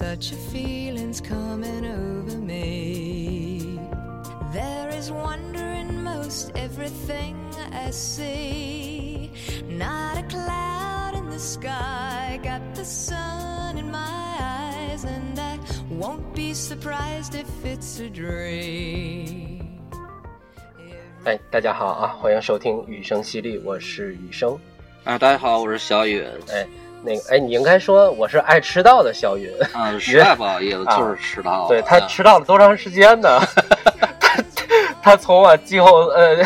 Such a feeling's coming over me. There is wonder in most everything I see. Not a cloud in the sky, got the sun in my eyes, and I won't be surprised if it's a dream. 哎，大家好啊，欢迎收听雨声犀利，我是雨生。啊，大家好，我是小雨。哎， 那个，哎，你应该说我是爱迟到的小云。啊，实在不好意思，就是迟到了。对他迟到了多长时间呢？他他从啊季后呃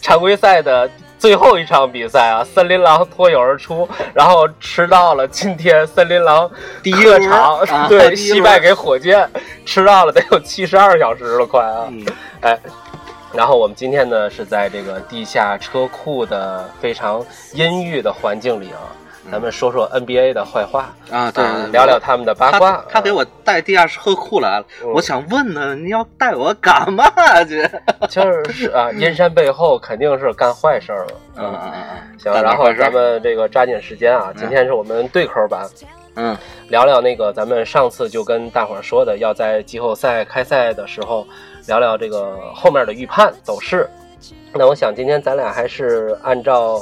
常规赛的最后一场比赛啊，森林狼脱颖而出，然后迟到了今天森林狼第一个场、啊对惜败给火箭，迟到了得有七十二小时了，快啊！嗯哎，然后我们今天呢是在这个地下车库的非常阴郁的环境里啊，咱们说说 NBA 的坏话啊，对，啊聊聊他们的八卦。他他给我带地下车库来了，嗯我想问呢，你要带我干嘛去？就是啊，阴山背后肯定是干坏事儿了。嗯嗯嗯，行，然后咱们这个抓紧时间啊，今天是我们对口版，嗯聊聊那个咱们上次就跟大伙儿说的，要在季后赛开赛的时候聊聊这个后面的预判走势。那我想今天咱俩还是按照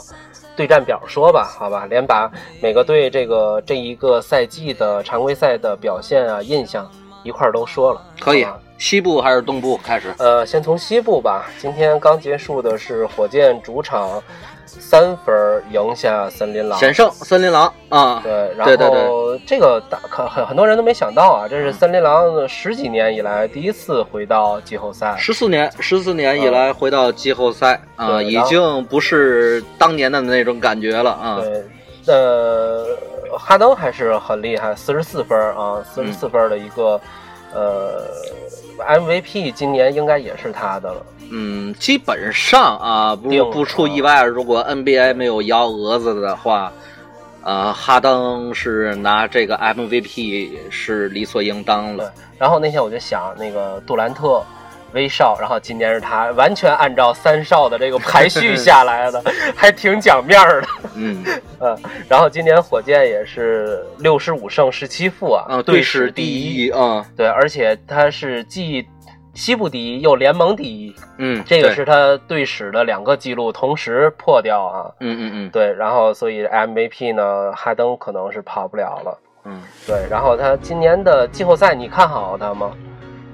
对战表说吧，好吧，连把每个队这个这一个赛季的常规赛的表现啊、印象一块儿都说了，可以好吧。西部还是东部开始？呃，先从西部吧。今天刚结束的是火箭主场三分赢下森林狼，险胜森林狼啊！对，然后这个大可很很多人都没想到啊，这是森林狼十几年以来第一次回到季后赛。十四年，十四年以来回到季后赛啊，已经不是当年的那种感觉了啊。对，呃，哈登还是很厉害，四十四分啊，四十四分的一个、呃 MVP，今年应该也是他的了。嗯，基本上啊，不不出意外，如果 NBA 没有幺蛾子的话，呃，哈登是拿这个 MVP 是理所应当对了。，然后那天我就想，那个杜兰特、威少，然后今年是他，完全按照三少的这个排序 下来的，还挺讲面儿的。嗯，嗯，然后今年火箭也是六十五胜十七负啊，啊，队史第一啊，对，而且他是既西部第一又联盟第一，嗯，这个是他队史的两个记录同时破掉啊。嗯嗯嗯对，然后所以 MVP 呢，哈登可能是跑不了了。嗯，对，然后他今年的季后赛，你看好他吗？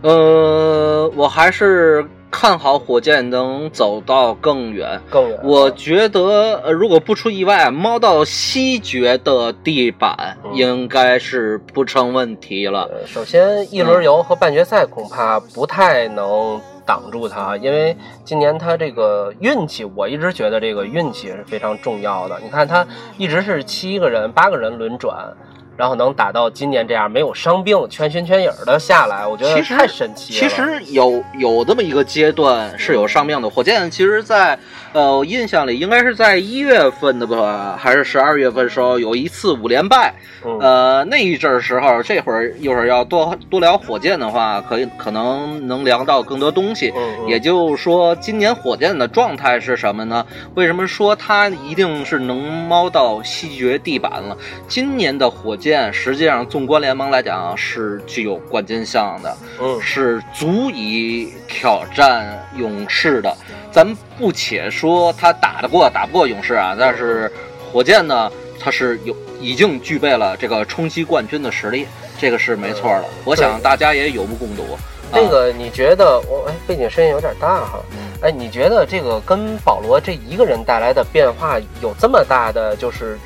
呃，我还是看好火箭能走到更远。更远？我觉得，呃，如果不出意外，猫到西决的地板嗯应该是不成问题了。呃，首先一轮游和半决赛恐怕不太能挡住他，因为今年他这个运气，我一直觉得这个运气是非常重要的。你看他一直是七个人、八个人轮转，然后能打到今年这样，没有伤病、全心全影的下来，我觉得太神奇了。其实有有这么一个阶段是有伤病的。火箭其实在，呃，我印象里应该是在一月份的吧，还是十二月份的时候有一次五连败。嗯，呃，那一阵儿时候，这会儿一会儿要多多聊火箭的话，可以可能能聊到更多东西。也就是说，今年火箭的状态是什么呢？为什么说它一定是能猫到西决地板了？今年的火箭实际上纵观联盟来讲是具有冠军相的。嗯是足以挑战勇士的。咱们不且说他打得过打不过勇士啊，但是火箭呢，他是有已经具备了这个冲击冠军的实力，这个是没错的。我想大家也有目共睹。这啊个你觉得我哎背景声音有点大哈？嗯哎，你觉得这个跟保罗这一个人带来的变化有这么大的，就是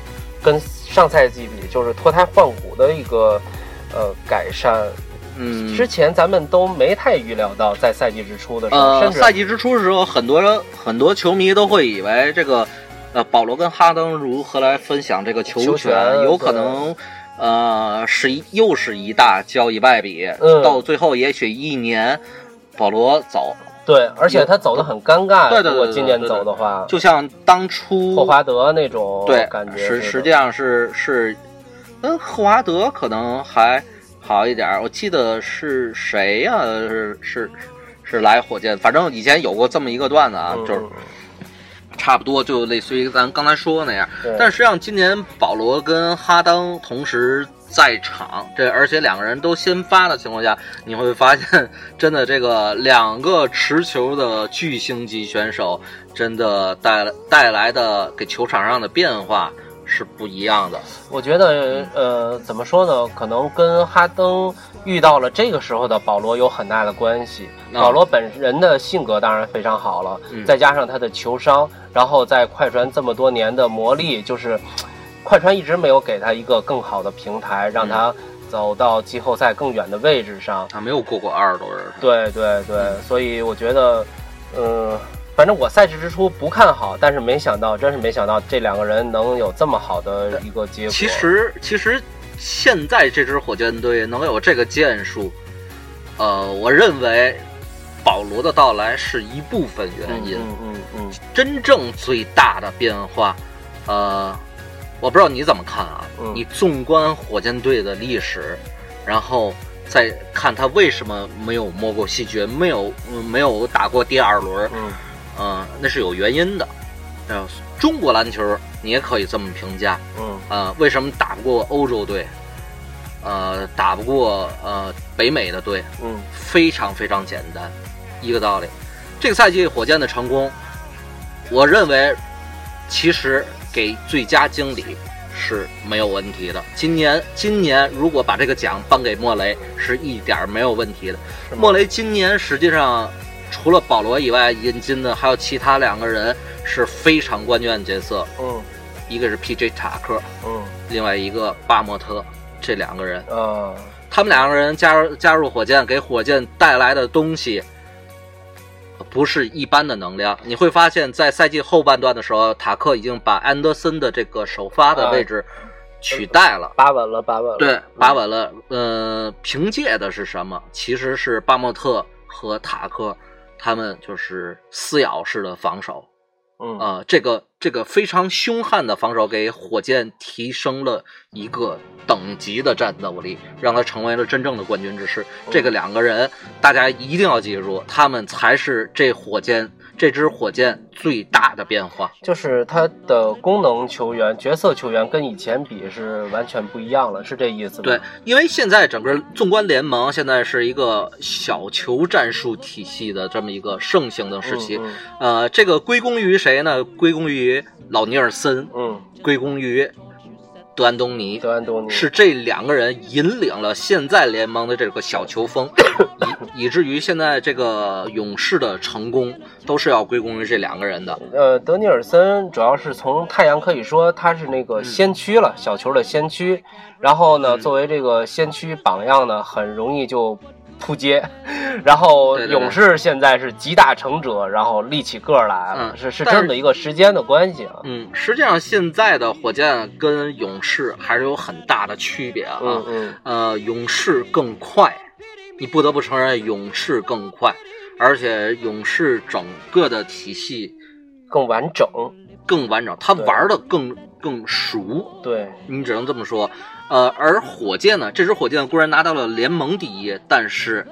跟上赛季比，就是脱胎换骨的一个呃改善？嗯，之前咱们都没太预料到，在赛季之初的时候，呃，甚至赛季之初的时候，很多很多球迷都会以为这个，呃，保罗跟哈登如何来分享这个球球权有可能，呃，是一又是一大交易败笔，嗯。到最后也许一年，保罗走，对，而且他走的很尴尬。对对对如果今年走的话，就像当初霍华德那种对感觉实实际上是是，嗯，霍华德可能还好一点儿。我记得是谁呀、是是是来火箭，反正以前有过这么一个段子啊，嗯就是差不多就类似于咱刚才说的那样。但实际上，今年保罗跟哈登同时在场，这而且两个人都先发的情况下，你会发现，真的这个两个持球的巨星级选手，真的带来带来的给球场上的变化是不一样的。我觉得，呃，怎么说呢？可能跟哈登遇到了这个时候的保罗有很大的关系。啊保罗本人的性格当然非常好了，嗯再加上他的球商，然后在快船这么多年的磨砺，就是快船一直没有给他一个更好的平台，让他走到季后赛更远的位置上。他没有过过二十多人，对对对，所以我觉得，嗯、反正我赛事之初不看好，但是没想到，真是没想到这两个人能有这么好的一个结果。其实其实现在这支火箭队能有这个建树，呃，我认为保罗的到来是一部分原因。嗯嗯嗯真正最大的变化，呃，我不知道你怎么看啊？嗯你纵观火箭队的历史，然后再看他为什么没有摸过西决，没有、嗯没有打过第二轮，嗯嗯、那是有原因的。呃，中国篮球你也可以这么评价，嗯呃，为什么打不过欧洲队？呃，打不过呃北美的队，嗯非常非常简单，一个道理。这个赛季火箭的成功，我认为其实给最佳经理是没有问题的。今年今年如果把这个奖颁给莫雷，是一点没有问题的。莫雷今年实际上除了保罗以外引进的还有其他两个人是非常关键的角色，嗯一个是 P.J. 塔克，嗯另外一个巴莫特，这两个人。啊他们两个人加入加入火箭，给火箭带来的东西不是一般的能量。你会发现在赛季后半段的时候，塔克已经把安德森的这个首发的位置取代了。把稳了，把稳了。对，把稳了。呃，凭借的是什么？其实是巴莫特和塔克他们就是撕咬式的防守。嗯啊、这个这个非常凶悍的防守给火箭提升了一个等级的战斗力，让他成为了真正的冠军之师。这个两个人，大家一定要记住，他们才是这火箭这支火箭最大的变化。就是它的功能球员、角色球员跟以前比是完全不一样了，是这意思吗？对，因为现在整个纵观联盟，现在是一个小球战术体系的这么一个盛行的时期。嗯呃，这个归功于谁呢？归功于老尼尔森，嗯，归功于德安东尼。德安东尼是这两个人引领了现在联盟的这个小球风，以以至于现在这个勇士的成功都是要归功于这两个人的。呃，德尼尔森主要是从太阳可以说他是那个嗯先驱了，小球的先驱。然后呢，嗯作为这个先驱榜样呢，很容易就扑街。然后勇士现在是集大成者，然后立起个儿来了，嗯是是这么一个时间的关系啊。嗯，实际上现在的火箭跟勇士还是有很大的区别啊。嗯嗯呃，勇士更快，你不得不承认勇士更快，而且勇士整个的体系更完整。更完整，他对玩的更更熟。对，你只能这么说。呃，而火箭呢，这支火箭固然拿到了联盟第一，但是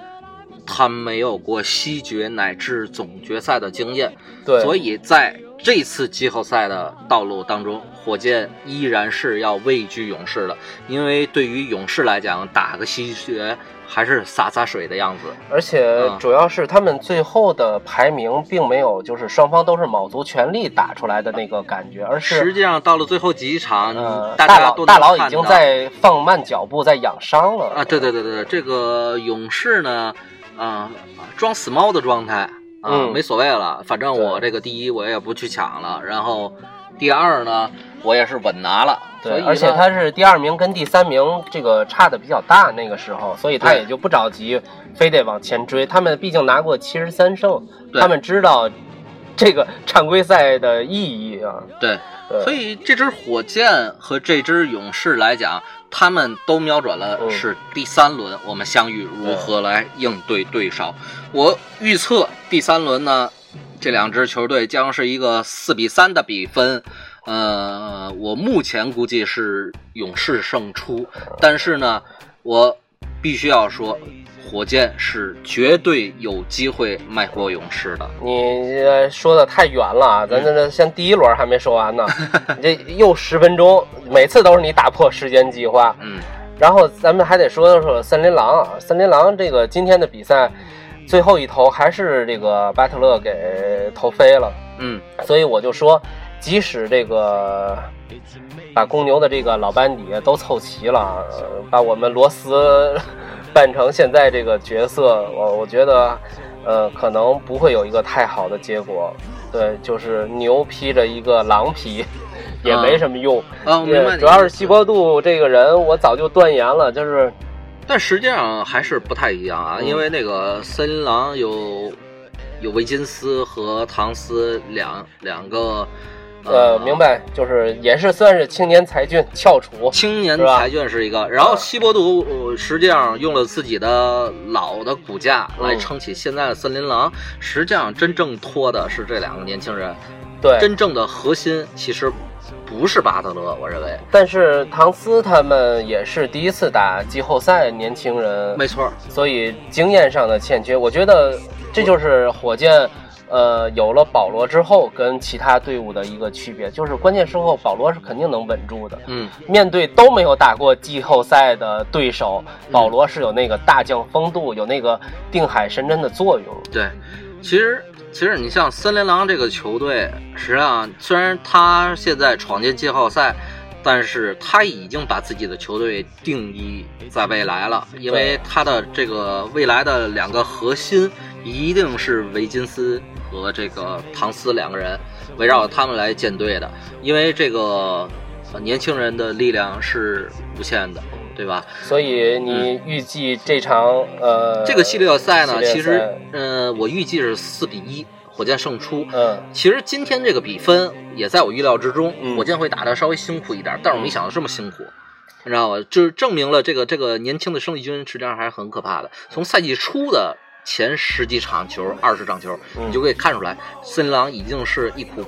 他没有过西决乃至总决赛的经验，对，所以在这次季后赛的道路当中，火箭依然是要畏惧勇士的，因为对于勇士来讲，打个西决还是洒洒水的样子。而且嗯。主要是他们最后的排名并没有就是双方都是卯足全力打出来的那个感觉，而是实际上到了最后几场，呃大家都大佬大佬已经在放慢脚步，在养伤了。啊，对对对对对，这个勇士呢，啊、装死猫的状态啊，嗯。没所谓了，反正我这个第一我也不去抢了，然后第二呢，我也是稳拿了，所对，以而且他是第二名跟第三名这个差的比较大，那个时候，所以他也就不着急，非得往前追。他们毕竟拿过七十三胜，对他们知道这个常规赛的意义啊。对，对所以这支火箭和这支勇士来讲，他们都瞄准了嗯是第三轮我们相遇如何来应对对手。我预测第三轮呢，这两支球队将是一个四比三的比分。呃，我目前估计是勇士胜出，但是呢，我必须要说，火箭是绝对有机会迈过勇士的。你呃说的太远了啊，咱这这先第一轮还没说完呢，你这又十分钟，每次都是你打破时间计划。嗯，然后咱们还得说说森林狼啊，森林狼这个今天的比赛最后一投还是这个巴特勒给投飞了，嗯，所以我就说，即使这个把公牛的这个老班底都凑齐了，呃把我们罗斯 扮成现在这个角色，我我觉得，呃，可能不会有一个太好的结果。对，就是牛披着一个狼皮，也没什么用。啊，我明白主要是西伯杜这个人，我早就断言了，就是但实际上还是不太一样啊，嗯因为那个森林狼有有维金斯和唐斯两两个呃，明白，就是也是算是青年才俊翘楚。青年才俊是一个，然后西伯杜呃实际上用了自己的老的骨架来嗯。撑起现在的森林狼，实际上真正拖的是这两个年轻人，对，真正的核心其实不是巴特勒，我认为。但是唐斯他们也是第一次打季后赛，年轻人，没错，所以经验上的欠缺，我觉得这就是火箭。呃，有了保罗之后，跟其他队伍的一个区别，就是关键时候保罗是肯定能稳住的。嗯，面对都没有打过季后赛的对手，保罗是有那个大将风度，有那个定海神针的作用。对，其实其实你像森林狼这个球队，实际上虽然他现在闯进季后赛，但是他已经把自己的球队定义在未来了，因为他的这个未来的两个核心一定是维金斯和这个唐斯两个人，围绕他们来建队的，因为这个呃年轻人的力量是无限的，对吧？所以你预计这场呃这个系列赛呢，赛其实，嗯、我预计是四比一，火箭胜出。嗯其实今天这个比分也在我预料之中，嗯火箭会打得稍微辛苦一点，但是我没想到这么辛苦，你知道吗？就是证明了这个这个年轻的生力军实际上还是很可怕的。从赛季初的前十几场球、二十场球，嗯你就可以看出来，森林狼已经是一股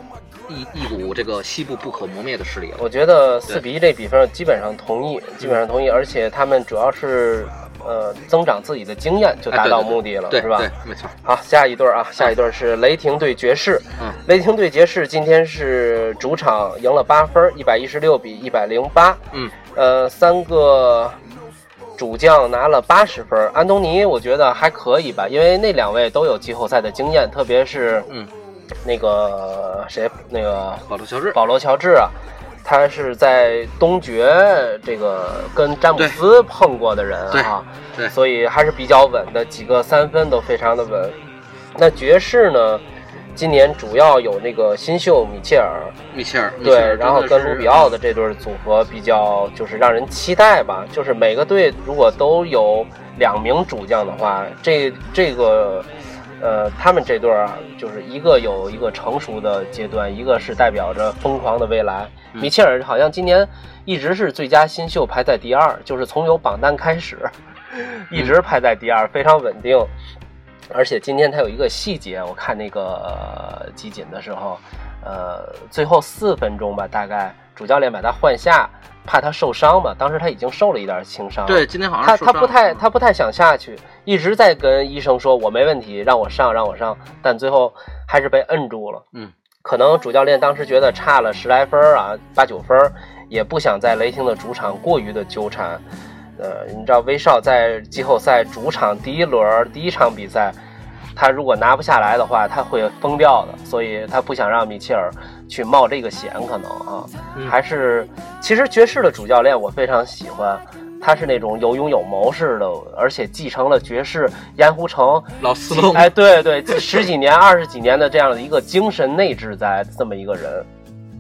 一一股这个西部不可磨灭的势力了。我觉得四比一这比分基本上同意，基本上同意，而且他们主要是呃增长自己的经验，就达到目的了，是吧对对，？没错。好，下一对儿啊，下一对儿是雷霆对爵士。嗯，雷霆对爵士今天是主场赢了八分，一百一十六比一百零八。嗯，呃，三个主将拿了八十分，安东尼我觉得还可以吧，因为那两位都有季后赛的经验，特别是嗯，那个谁，那个保罗乔治，保罗乔治啊，他是在东决这个跟詹姆斯碰过的人啊，对对所以还是比较稳的，几个三分都非常的稳。那爵士呢，今年主要有那个新秀米切尔，米切尔，对，尔然后跟卢比奥的这对组合比较就是让人期待吧。就是每个队如果都有两名主将的话，这这个呃，他们这对儿啊，就是一个有一个成熟的阶段，一个是代表着疯狂的未来。嗯米切尔好像今年一直是最佳新秀排在第二，就是从有榜单开始，一直排在第二，非常稳定。而且今天他有一个细节，我看那个、呃集锦的时候，呃，最后四分钟吧，大概主教练把他换下，怕他受伤嘛。当时他已经受了一点轻伤，对，今天好像他他不太他不太想下去，一直在跟医生说我没问题，让我上让我上，但最后还是被摁住了。嗯，可能主教练当时觉得差了十来分儿啊，八九分儿，也不想在雷霆的主场过于的纠缠。呃，你知道威少在季后赛主场第一轮第一场比赛，他如果拿不下来的话，他会疯掉的，所以他不想让米切尔去冒这个险，可能啊，嗯。还是其实爵士的主教练我非常喜欢，他是那种有勇有谋式的，而且继承了爵士盐湖城老斯隆，哎，对对，十几年、二十几年的这样的一个精神内置在这么一个人，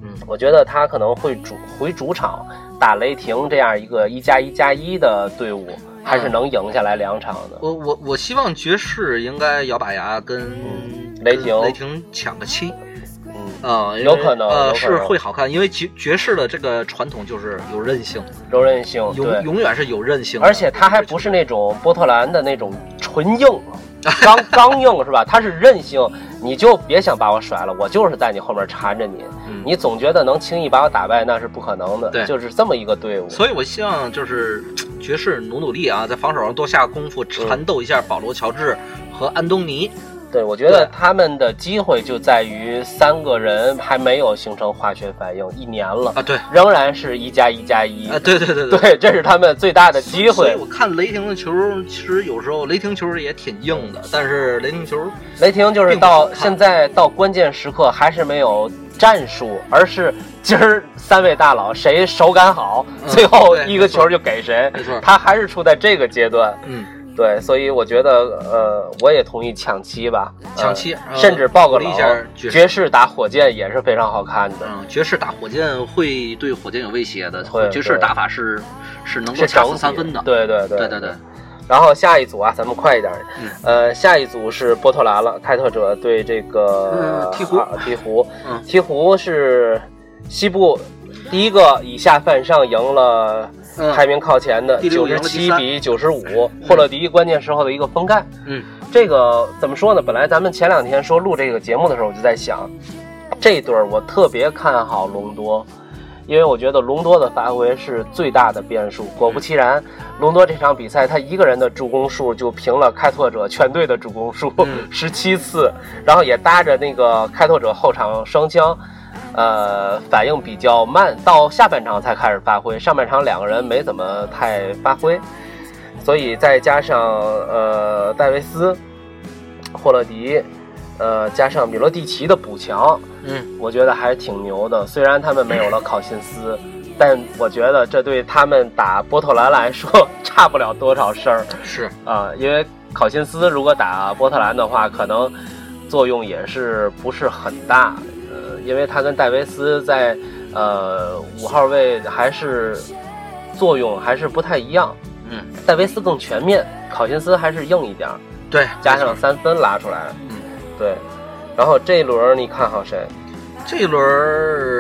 嗯，我觉得他可能会主回主场打雷霆这样一个一加一加一的队伍，还是能赢下来两场的。我我我希望爵士应该咬把牙跟雷霆跟雷霆抢个七嗯，啊，有可能呃是会好看，因为爵爵士的这个传统就是有韧性，柔韧性，永永远是有韧性的，而且他还不是那种波特兰的那种纯硬。刚刚硬是吧？他是韧性，你就别想把我甩了，我就是在你后面缠着你。嗯你总觉得能轻易把我打败，那是不可能的。对就是这么一个队伍。所以我希望就是 爵士努努力啊，在防守上多下功夫，缠斗一下保罗·乔治和安东尼。对，我觉得他们的机会就在于三个人还没有形成化学反应，一年了，啊，对，仍然是一加一加一。啊，对对对对，这是他们最大的机会。所以我看雷霆的球，其实有时候雷霆球也挺硬的，但是雷霆球雷霆就是到现在到关键时刻还是没有战术，而是今儿三位大佬谁手感好，嗯最后一个球就给谁。没错，他还是处在这个阶段。嗯，对，所以我觉得，呃，我也同意抢七吧，抢七呃甚至爆个冷爵士打火箭也是非常好看的。嗯，爵士打火箭会对火箭有威胁的会，爵士打法是是能够是掐整体死三分的。对对对对对对，然后下一组啊，咱们快一点。嗯呃，下一组是波特兰了，开拓者对这个嗯鹈鹕啊鹈鹕，嗯鹈鹕是西部第一个以下犯上赢了嗯排名靠前的九十七比九十五，霍勒迪关键时候的一个封盖。嗯，这个怎么说呢？本来咱们前两天说录这个节目的时候，我就在想，这对儿我特别看好隆多。因为我觉得隆多的发挥是最大的变数。果不其然，隆多这场比赛他一个人的助攻数就平了开拓者全队的助攻数嗯十七次，然后也搭着那个开拓者后场双枪，呃，反应比较慢，到下半场才开始发挥，上半场两个人没怎么太发挥，所以再加上呃戴维斯、霍勒迪，呃加上米罗蒂奇的补强，嗯，我觉得还是挺牛的。虽然他们没有了考辛斯，但我觉得这对他们打波特兰来说 差不了多少事儿是啊。因为考辛斯如果打波特兰的话，可能作用也是不是很大。呃，因为他跟戴维斯在呃五号位还是作用还是不太一样。嗯，戴维斯更全面，考辛斯还是硬一点儿，对，加上三分拉出来。嗯，对。然后这一轮你看好谁？这一轮儿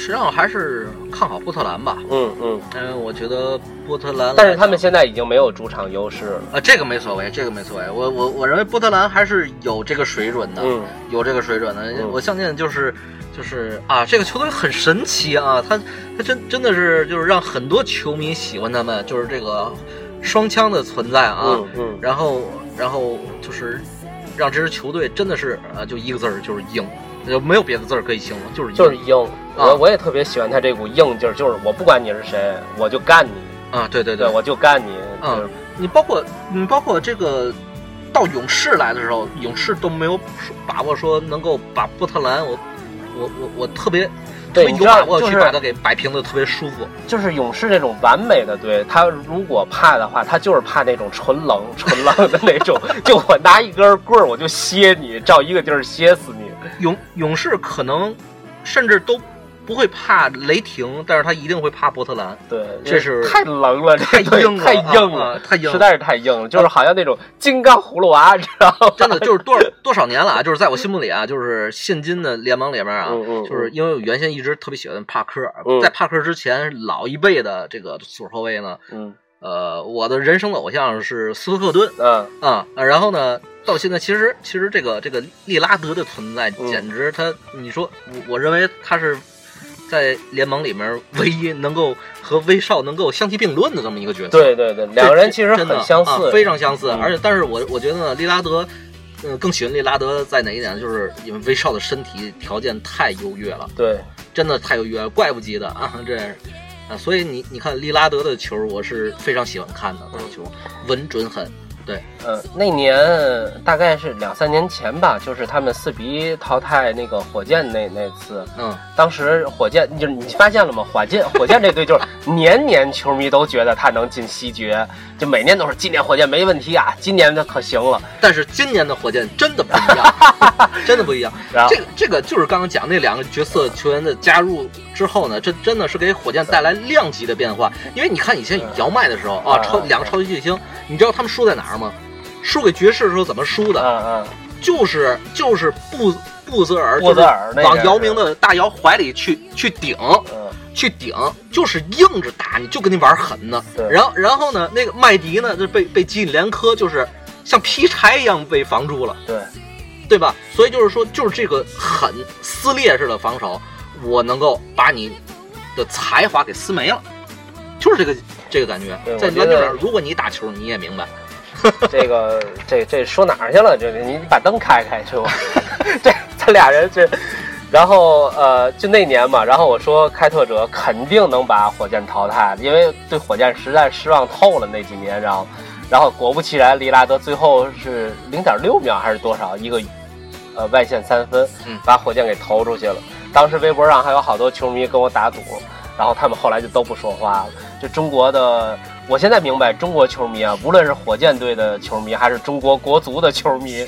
实际上还是看好波特兰吧。嗯嗯。嗯，我觉得波特兰，但是他们现在已经没有主场优势了。呃，这个没所谓，这个没所谓。我我我认为波特兰还是有这个水准的，嗯有这个水准的。嗯我相信就是就是啊，这个球队很神奇啊，他他真真的是就是让很多球迷喜欢他们，就是这个双枪的存在啊。嗯嗯，然后然后就是让这支球队真的是啊，就一个字儿就是硬，就没有别的字儿可以形容，就是硬就是硬。啊我我也特别喜欢他这股硬劲儿，就是我不管你是谁，我就干你，啊，对对对，我就干你。嗯就是你包括你包括这个到勇士来的时候，勇士都没有把握说能够把波特兰，我我我我特别特别对你知道就是把它给摆平的特别舒服。就是勇士这种完美的队，他如果怕的话，他就是怕那种纯冷、纯冷的那种，就我拿一根棍儿我就歇你，照一个地儿歇死你。勇勇士可能甚至都不会怕雷霆，但是他一定会怕波特兰，对，这是太冷了，太硬了太硬了太硬了实在是太硬了，就是好像那种金刚葫芦娃，你知道吗？真的就是多少多少年了啊！就是在我心目里啊，就是现今的联盟里面啊，嗯嗯嗯就是因为我原先一直特别喜欢帕克，嗯在帕克之前老一辈的这个左后卫呢，嗯呃，我的人生的偶像是斯科克顿嗯啊，呃然后呢，到现在其实其实这个这个利拉德的存在，嗯简直他，你说我我认为他是在联盟里面唯一能够和威少能够相提并论的这么一个角色。对对对，两个人其实很相似，啊非常相似。嗯而且，但是我我觉得呢，利拉德，嗯、更喜欢利拉德在哪一点呢？就是因为威少的身体条件太优越了，对，真的太优越了，怪不及的啊，这是啊，所以你你看利拉德的球，我是非常喜欢看的，那种球稳准狠。对，嗯，那年大概是两三年前吧，就是他们四比一淘汰那个火箭那那次，嗯，当时火箭就是你发现了吗？火箭火箭这队就是年年球迷都觉得他能进西决，就每年都是今年火箭没问题啊，今年的可行了。但是今年的火箭真的不一样，真的不一样。然后这个这个就是刚刚讲那两个角色球员的加入之后呢，这真的是给火箭带来量级的变化。因为你看以前姚麦的时候啊，嗯超两个超级巨星，你知道他们输在哪儿吗？输给爵士的时候怎么输的？嗯嗯，就是就是布布泽尔，布泽尔往姚明的大姚怀里去去顶。嗯去顶，就是硬着打你，就跟你玩狠呢。对然后，然后呢，那个麦迪呢，就被被基里连科就是像劈柴一样被防住了。对，对吧？所以就是说，就是这个狠撕裂式的防守，我能够把你的才华给撕没了，就是这个这个感觉。在我觉得篮球场，如果你打球，你也明白。这个这这说哪儿去了？这你把灯开开是吧？这咱俩人这，然后呃，就那年嘛，然后我说开拓者肯定能把火箭淘汰，因为对火箭实在失望透了那几年，然后然后果不其然，利拉德最后是零点六秒还是多少一个呃外线三分嗯，把火箭给投出去了。当时微博上还有好多球迷跟我打赌，然后他们后来就都不说话了。就中国的，我现在明白中国球迷啊，无论是火箭队的球迷，还是中国国足的球迷，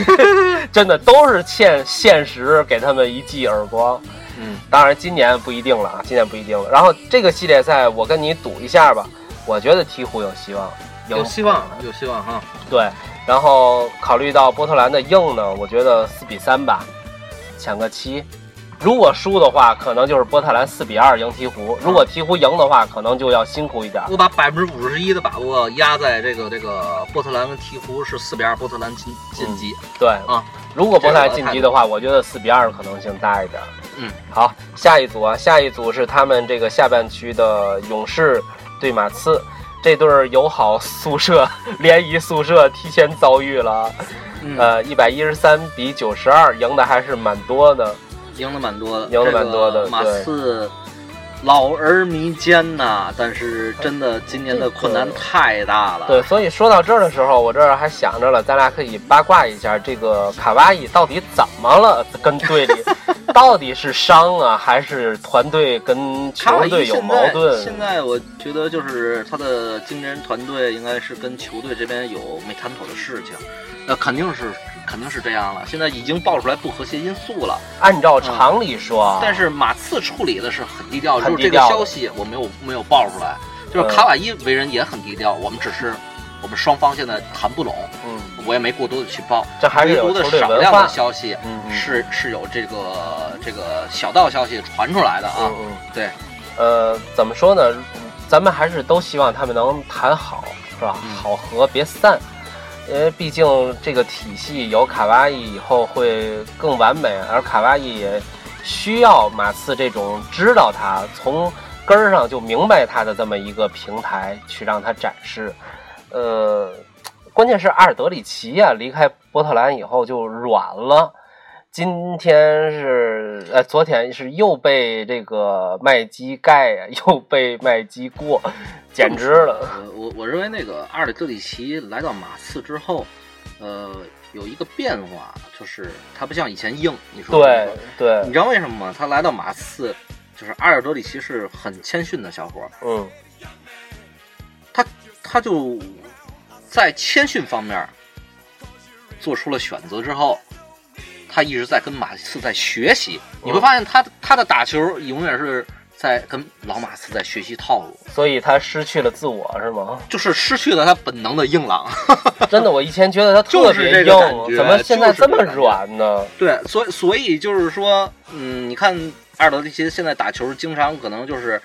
真的都是欠现实给他们一记耳光。嗯，当然今年不一定了啊，今年不一定了。然后这个系列赛我跟你赌一下吧，我觉得鹈鹕有希望赢有希望，有希望哈。对，然后考虑到波特兰的硬呢，我觉得四比三吧，抢个七。如果输的话，可能就是波特兰四比二赢鹈鹕；如果鹈鹕赢的话，可能就要辛苦一点。我把百分之五十一的把握压在这个这个波特兰跟鹈鹕是四比二，波特兰晋晋级。对啊，如果波特兰晋级的话，我觉得四比二的可能性大一点。嗯，好，下一组啊，下一组是他们这个下半区的勇士对马刺，这对儿友好宿舍 联谊宿舍提前遭遇了，嗯，呃，一百一十三比九十二，赢的还是蛮多的。赢的蛮多的，赢了蛮多的这个马刺老而弥坚呐，但是真的今年的困难太大了。对，所以说到这儿的时候，我这儿还想着了，咱俩可以八卦一下这个卡哇伊到底怎么了，跟队里 到底是伤啊，还是团队跟球队有矛盾？现在我觉得就是他的经纪人团队应该是跟球队这边有没谈妥的事情，那肯定是肯定是这样了。现在已经爆出来不和谐因素了，按照常理说啊，但是马刺处理的是很低调，就是这个消息我没有没有爆出来，就是嗯卡瓦伊为人也很低调，我们只是我们双方现在谈不拢，嗯，我也没过多的去报。这还是有的有少量的。消息嗯嗯是是有这个这个小道消息传出来的啊嗯，嗯，对，呃，怎么说呢？咱们还是都希望他们能谈好，是吧？嗯好合，别散。因为毕竟这个体系有卡哇伊以后会更完美，而卡哇伊也需要马刺这种知道他从根儿上就明白他的这么一个平台去让他展示。呃，关键是阿尔德里奇呀、离开波特兰以后就软了。今天是呃，昨天是又被这个麦基盖呀，又被麦基过，简直了。呃，我我认为那个阿尔德里奇来到马刺之后，呃，有一个变化，就是他不像以前硬，你说对对你，知道为什么吗？他来到马刺，就是阿尔德里奇是很谦逊的小伙儿，嗯他他就在谦逊方面做出了选择之后，他一直在跟马刺在学习。你会发现他他的打球永远是在跟老马刺在学习套路，所以他失去了自我，是吗？就是失去了他本能的硬朗。真的，我以前觉得他特就是别硬，怎么现在这么软呢？对，所以所以就是说，嗯，你看阿尔德里奇现在打球，经常可能就是，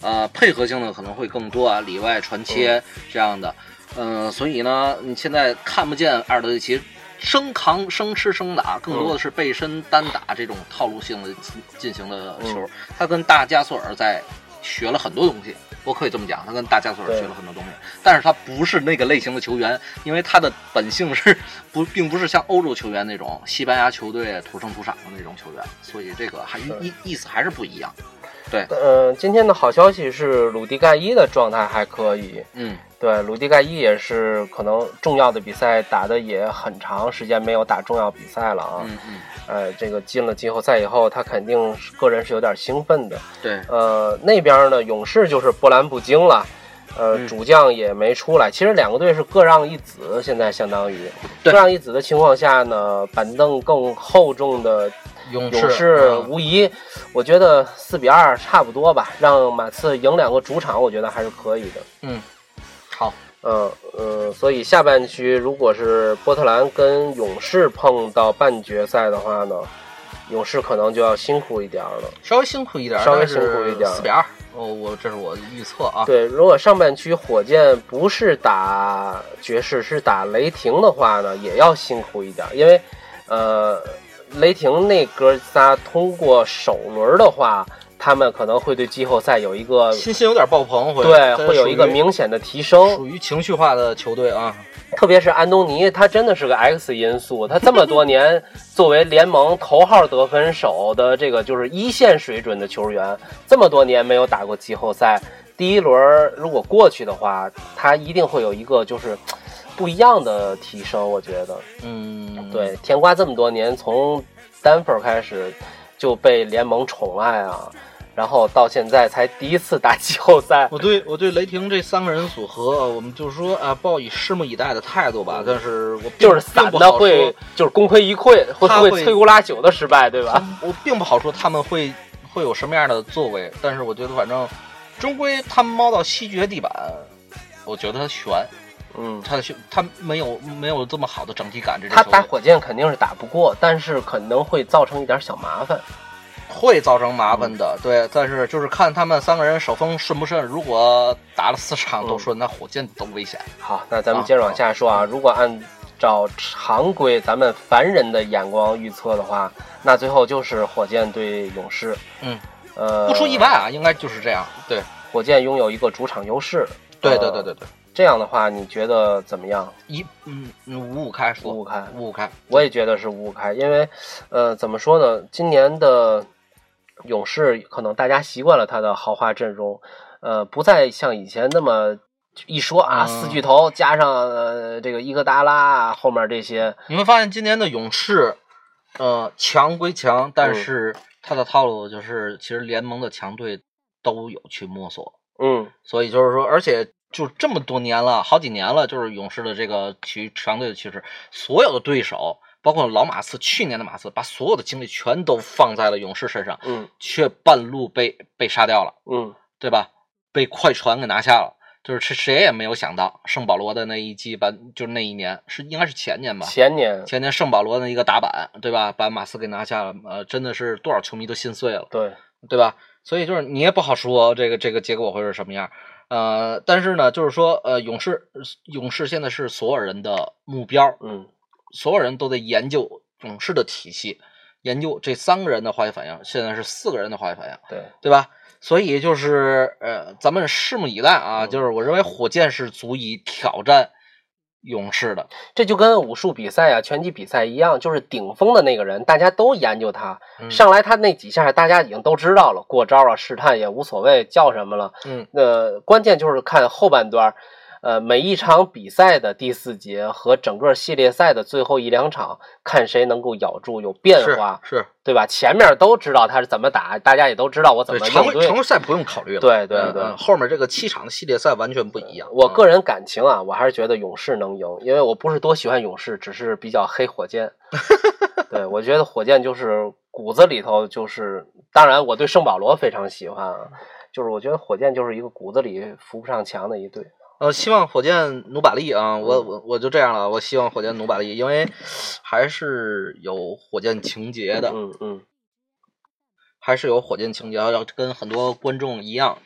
呃，配合性的可能会更多啊，里外传切这样的，嗯、所以呢，你现在看不见阿尔德里奇生扛、生吃、生打，更多的是背身单打这种套路性的进进行的球。他跟大加索尔在学了很多东西，我可以这么讲，他跟大加索尔学了很多东西，但是他不是那个类型的球员，因为他的本性是不，并不是像欧洲球员那种西班牙球队土生土长的那种球员，所以这个还意意思还是不一样。嗯，今天的好消息是鲁迪盖伊的状态还可以。嗯，对，鲁迪盖伊也是可能重要的比赛打的也很长时间没有打重要比赛了啊。嗯嗯，呃，这个进了季后赛以后，他肯定是个人是有点兴奋的。对，呃，那边呢，勇士就是波澜不惊了，呃，嗯主将也没出来。其实两个队是各让一子，现在相当于各让一子的情况下呢，板凳更厚重的勇勇士无疑，我觉得四比二差不多吧，让马刺赢两个主场，我觉得还是可以的。嗯，好，嗯嗯，所以下半区如果是波特兰跟勇士碰到半决赛的话呢，勇士可能就要辛苦一点了。稍微辛苦一点，稍微辛苦一点四比二。哦，我这是我的预测啊。对，如果上半区火箭不是打爵士，是打雷霆的话呢，也要辛苦一点，因为呃，雷霆那哥仨通过首轮的话，他们可能会对季后赛有一个信心有点爆棚，会对会有一个明显的提升。属于情绪化的球队啊。特别是安东尼，他真的是个 X 因素。他这么多年作为联盟头号得分手的这个就是一线水准的球员，这么多年没有打过季后赛，第一轮如果过去的话，他一定会有一个就是不一样的提升。我觉得，嗯，对，甜瓜这么多年从丹佛开始就被联盟宠爱啊，然后到现在才第一次打季后赛。我对我对雷霆这三个人组合，呃我们就是说啊，抱以拭目以待的态度吧。但是我就是散的会，就是功亏一篑，会会摧枯拉朽的失败，对吧？我并不好说他们会会有什么样的作为。但是我觉得，反正终归他们猫到西决地板，我觉得他悬，嗯，他悬他没有没有这么好的整体感。这支他球队打火箭肯定是打不过，但是可能会造成一点小麻烦。会造成麻烦的，对。但是就是看他们三个人手风顺不顺。如果打了四场都顺，那火箭都危险。好，那咱们接着往下说啊。如果按照常规咱们凡人的眼光预测的话，那最后就是火箭对勇士。嗯，呃，不出意外，啊，应该就是这样。对，火箭拥有一个主场优势。对呃对对对对，这样的话，你觉得怎么样？一嗯嗯五五开说，五五开五五开。我也觉得是五五开，因为，呃，怎么说呢？今年的勇士可能大家习惯了他的豪华阵容，呃，不再像以前那么一说啊，嗯四巨头加上呃这个伊戈达拉啊后面这些，你会发现今年的勇士，呃，强归强，但是他的套路就是，其实联盟的强队都有去摸索，嗯所以就是说，而且就这么多年了，好几年了，就是勇士的这个趋强队的趋势，所有的对手，包括老马刺，去年的马刺，把所有的精力全都放在了勇士身上，嗯却半路被被杀掉了，嗯对吧？被快船给拿下了。就是谁谁也没有想到，圣保罗的那一季把就是那一年是应该是前年吧，前年前年圣保罗的一个打板，对吧？把马刺给拿下了，呃，真的是多少球迷都心碎了，对，对吧？所以就是你也不好说这个这个结果会是什么样，呃，但是呢，就是说，呃，勇士勇士现在是所有人的目标，嗯所有人都在研究勇士的体系，研究这三个人的化学反应，现在是四个人的化学反应，对，对吧？所以就是呃，咱们拭目以待啊！嗯就是我认为火箭是足以挑战勇士的，这就跟武术比赛啊、拳击比赛一样，就是顶峰的那个人，大家都研究他，嗯上来他那几下大家已经都知道了，过招啊、试探也无所谓，叫什么了。嗯，呃，关键就是看后半段，呃，每一场比赛的第四节和整个系列赛的最后一两场，看谁能够咬住有变化，是，对吧？前面都知道他是怎么打，大家也都知道我怎么应对。规常规赛不用考虑了，对对对后面这个七场的系列赛完全不一样。嗯我个人感情啊，我还是觉得勇士能赢，因为我不是多喜欢勇士，只是比较黑火箭。对，我觉得火箭就是骨子里头就是，当然我对圣保罗非常喜欢啊，就是我觉得火箭就是一个骨子里扶不上墙的一队。呃，希望火箭努把力啊！我嗯我我就这样了，我希望火箭努把力，因为还是有火箭情节的，嗯嗯，还是有火箭情节，要跟很多观众一样。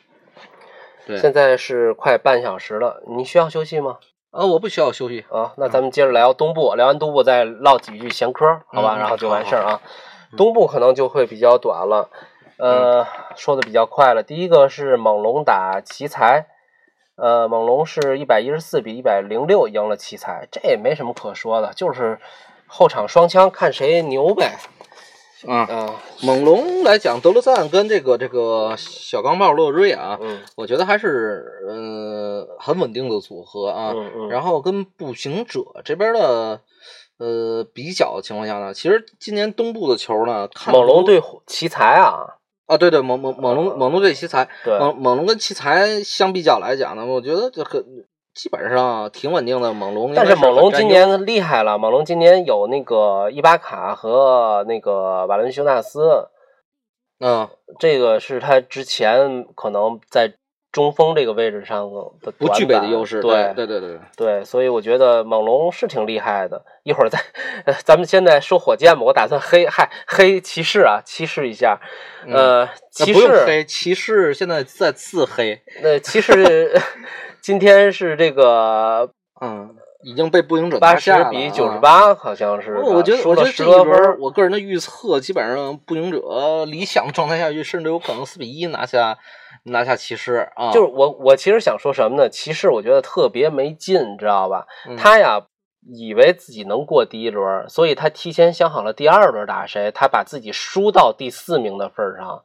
对，现在是快半小时了，你需要休息吗？呃，我不需要休息。啊，那咱们接着聊东部，聊完东部再唠几句闲嗑，好吧？嗯然后就完事儿啊。嗯东部可能就会比较短了，呃，说的比较快了。第一个是猛龙打奇才，呃，猛龙是一百一十四比一百零六赢了奇才，这也没什么可说的，就是后场双枪，看谁牛呗。啊，啊，猛龙来讲，德罗赞跟这个这个小钢炮洛瑞啊，嗯我觉得还是呃很稳定的组合啊。嗯嗯，然后跟步行者这边的呃比较的情况下呢，其实今年东部的球呢，看猛龙对奇才啊，啊，对对，猛猛猛龙猛龙队奇才，猛猛龙跟奇才相比较来讲呢，我觉得这很基本上挺稳定的。猛龙但是猛龙今年厉害了，猛龙今年有那个伊巴卡和那个瓦伦修纳斯，嗯这个是他之前可能在中锋这个位置上的不具备的优势，对对对对对，对，所以我觉得猛龙是挺厉害的。一会儿再，呃咱们现在说火箭吧，我打算黑嗨黑骑士啊，骑士一下。呃，骑嗯不用士，黑，骑士现在在自黑，那骑士 今天是这个嗯，已经被步行者八十比九十啊。八，好像是。我觉得，我觉得这一轮，我个人的预测，基本上步行者理想状态下去，甚至有可能四比一拿下拿下骑士啊。就是我我其实想说什么呢？骑士我觉得特别没劲，你知道吧？嗯他呀以为自己能过第一轮，所以他提前想好了第二轮打谁，他把自己输到第四名的份儿上。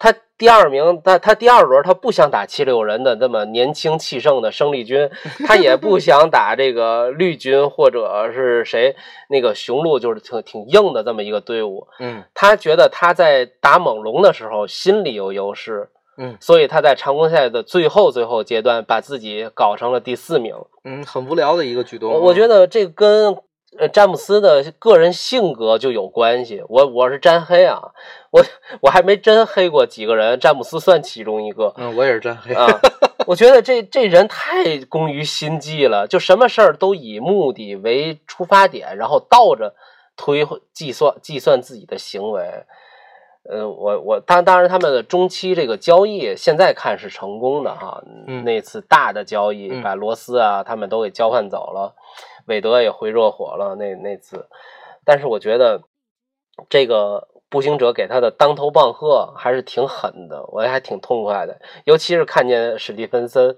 他第二名，他他第二轮他不想打七六人的那么年轻气盛的生力军，他也不想打这个绿军或者是谁那个雄鹿，就是挺挺硬的这么一个队伍。嗯他觉得他在打猛龙的时候心里有优势，嗯所以他在常规赛的最后最后阶段把自己搞成了第四名。嗯，很无聊的一个举动。我我觉得这跟呃詹姆斯的个人性格就有关系。我我是沾黑啊，我我还没真黑过几个人，詹姆斯算其中一个嗯，我也是沾黑。啊。我觉得这这人太工于心计了，就什么事儿都以目的为出发点，然后倒着推计算计算自己的行为。呃，我我当当然他们的中期这个交易现在看是成功的哈，嗯那次大的交易嗯把罗斯啊他们都给交换走了，韦德也回热火了那那次，但是我觉得这个步行者给他的当头棒喝还是挺狠的，我还挺痛快的，尤其是看见史蒂芬森，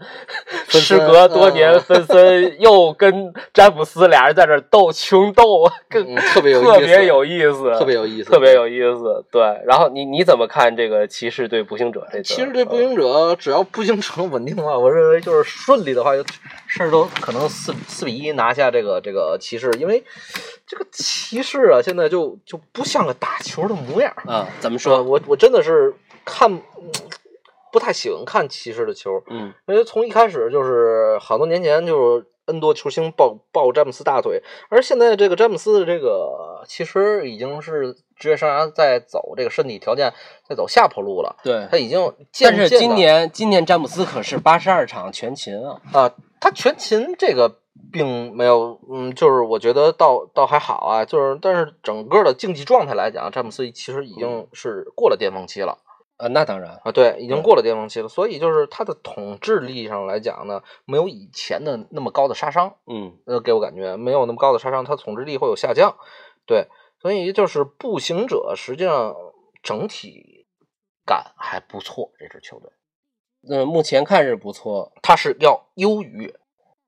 森时隔多年，嗯芬森又跟詹姆斯俩人在这斗穷斗，更嗯特别有意思特别有意思，特别有意思，特别有意思。对，然后你你怎么看这个骑士对步行者这个？其实对步行者只要步行者稳定的话，我认为就是顺利的话，就甚至都可能四四比一拿下这个这个骑士，因为这个骑士啊，现在就就不像个打球的模样。啊，怎么说说？我我真的是看嗯不太喜欢看骑士的球，嗯因为从一开始就是好多年前就是 N 多球星抱抱詹姆斯大腿，而现在这个詹姆斯的这个其实已经是职业生涯在走这个身体条件在走下坡路了，对他已经渐但是今年今年詹姆斯可是八十二场全勤啊，啊，他全勤这个并没有，嗯，就是我觉得倒倒还好啊，就是但是整个的竞技状态来讲，詹姆斯其实已经是过了巅峰期了。啊，那当然，啊，对，已经过了巅峰期了，所以就是他的统治力上来讲呢，没有以前的那么高的杀伤，嗯。呃，给我感觉没有那么高的杀伤，他统治力会有下降，对，所以就是步行者实际上整体感还不错，这支球队，嗯，目前看是不错，他是要优于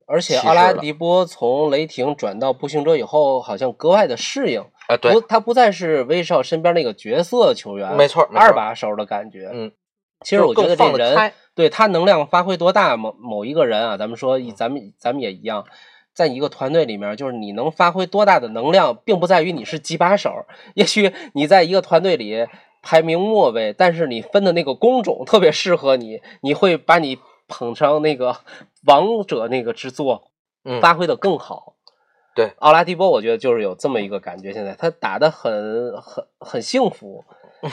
而且骑士了阿拉迪波从雷霆转到步行者以后，好像格外的适应，啊，对不，，他不再是威少身边那个角色球员，没错，没错二把手的感觉。嗯，其实我觉得这人放得开对他能量发挥多大，某某一个人啊，咱们说，咱们咱们也一样，在一个团队里面，就是你能发挥多大的能量，并不在于你是几把手，也许你在一个团队里排名末位，但是你分的那个工种特别适合你，你会把你捧上那个 王者那个之作，嗯发挥的更好。对，奥拉迪波，我觉得就是有这么一个感觉，现在他打的很很很幸福，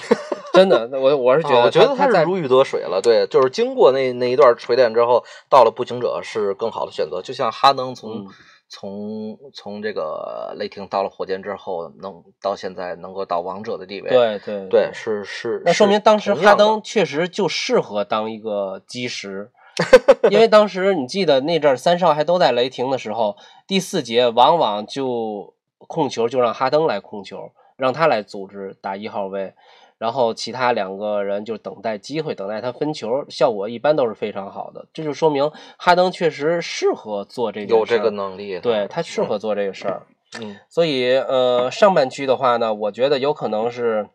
真的，我我是觉得啊我觉得他是如鱼得水了。对，就是经过那那一段锤炼之后，到了步行者是更好的选择。就像哈登从、嗯从从这个雷霆到了火箭之后，能到现在能够到王者的地位，对对对，是是。那说明当时哈登确实就适合当一个基石，因为当时你记得那阵儿三少还都在雷霆的时候，第四节往往就控球就让哈登来控球，让他来组织打一号位，然后其他两个人就等待机会，等待他分球，效果一般都是非常好的。这就说明哈登确实适合做这个有这个能力，对他适合做这个事儿。嗯，所以呃，上半区的话呢，我觉得有可能是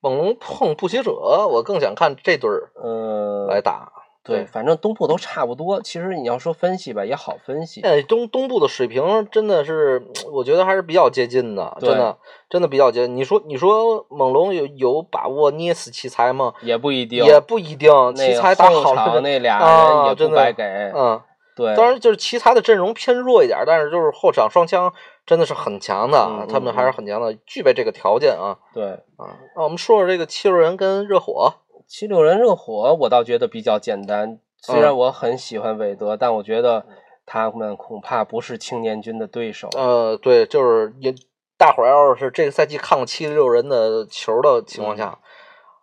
猛龙碰步行者，我更想看这对儿呃来打。对，反正东部都差不多。其实你要说分析吧，也好分析。哎东东部的水平真的是，我觉得还是比较接近的，真的真的比较接近。你说你说猛龙有有把握捏死奇才吗？也不一定，也不一定，奇那个才打好后场了，那俩啊人也真的不白给。嗯，对，当然就是奇才的阵容偏弱一点，但是就是后场双枪真的是很强的，他们还是很强的，具备这个条件啊对，啊。那我们说说这个七六人跟热火，七六人热火，我倒觉得比较简单。虽嗯然我很喜欢韦德，但我觉得他们恐怕不是青年军的对手。呃，对，就是也大伙儿要是这个赛季看过七六人的球的情况下，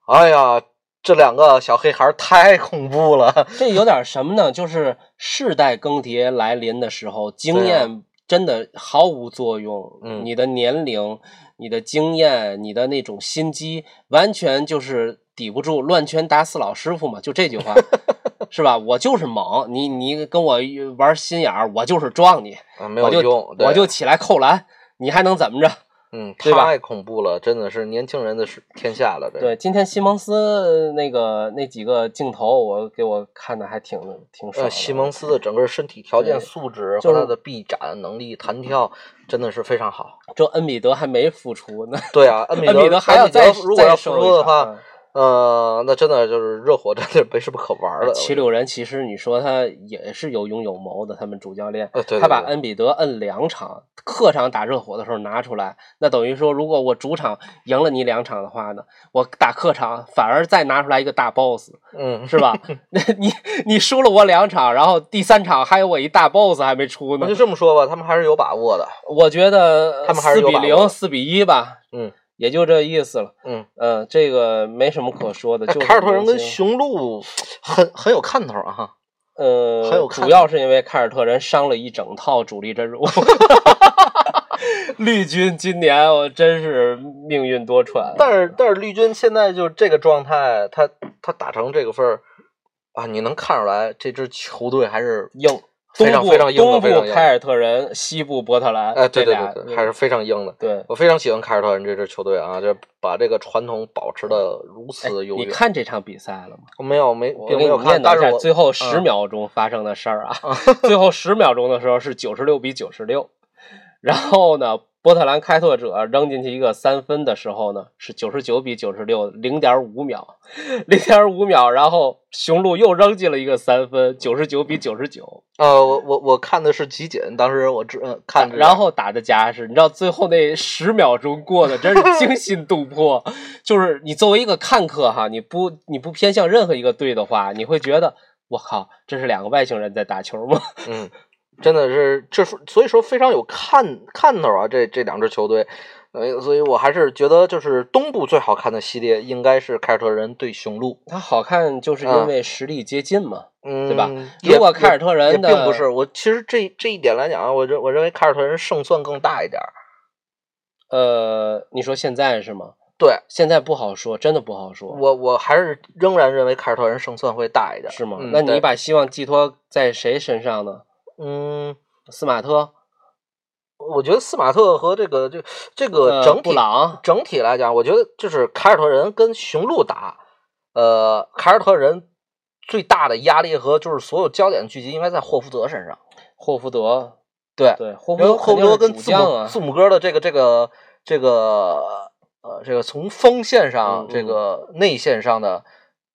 哎呀，这两个小黑孩儿太恐怖了。这有点什么呢？就是世代更迭来临的时候，经验真的毫无作用。嗯你的年龄、你的经验、你的那种心机，完全就是抵不住“乱拳打死老师傅”嘛，就这句话，是吧？我就是猛，你你跟我玩心眼儿，我就是撞你，啊，没有用，对我就起来扣篮，你还能怎么着？嗯，太恐怖了，真的是年轻人的是天下了。这对，今天西蒙斯那个那几个镜头，我给我看的还挺挺爽呃，西蒙斯的整个身体条件、素质就是和他的臂展能力、弹跳，真的是非常好。这恩比德还没复出呢，对啊，恩比德还要再如果要复出的话，嗯呃，那真的就是热火 真的没什么可玩的。七六人其实你说他也是有勇有谋的，他们主教练，呃对对他把恩比德摁两场，客场打热火的时候拿出来，那等于说如果我主场赢了你两场的话呢，我打客场反而再拿出来一个大 boss，嗯，是吧？那你你输了我两场，然后第三场还有我一大 boss 还没出呢那就，这么说吧，他们还是有把握的。我觉得他们还是四比有把握的零、四比一吧，嗯也就这意思了。嗯，嗯，这个没什么可说的，哎就是凯尔特人跟雄鹿很很有看头啊哈。呃，很有看主要是因为凯尔特人伤了一整套主力阵容。绿军今年我真是命运多舛，但是但是绿军现在就这个状态，他他打成这个份儿啊，你能看出来这支球队还是硬。非东部常非常硬的东非常硬部凯尔特人，西部波特兰，哎，对对对对，还是非常硬的。对。我非常喜欢凯尔特人这支球队啊，就把这个传统保持的如此的优哎你。看这场比赛了吗？我没有没并没有看，念叨一下但是最后十嗯秒钟发生的事儿啊。最后十秒钟的时候是九十六比九十六，然后呢，波特兰开拓者扔进去一个三分的时候呢是九十九比九十六，零点五秒，零点五秒，然后雄鹿又扔进了一个三分，九十九比九十九，呃，我我我看的是集锦，当时我只呃看着，然后打的加时，你知道最后那十秒钟过的真是惊心 动魄。就是你作为一个看客哈，你不你不偏向任何一个队的话，你会觉得我靠，这是两个外星人在打球吗？嗯，真的是这是所以说非常有看看头啊，这这两支球队。呃，所以我还是觉得，就是东部最好看的系列应该是凯尔特人对雄鹿，它好看就是因为实力接近嘛。嗯，对吧也如果凯尔特人的并不是，我其实这这一点来讲啊，我认我认为凯尔特人胜算更大一点儿。呃，你说现在是吗？对现在不好说，真的不好说，我我还是仍然认为凯尔特人胜算会大一点儿，是吗？嗯那你把希望寄托在谁身上呢？嗯，斯马特、我觉得斯马特和这个这这个呃整体、整体来讲，我觉得就是凯尔特人跟雄鹿打，呃，凯尔特人最大的压力和就是所有焦点聚集应该在霍福德身上。霍福德，对，对，霍霍福德跟字母字母哥的这个这个这个呃这个从锋线上、嗯这个内线上的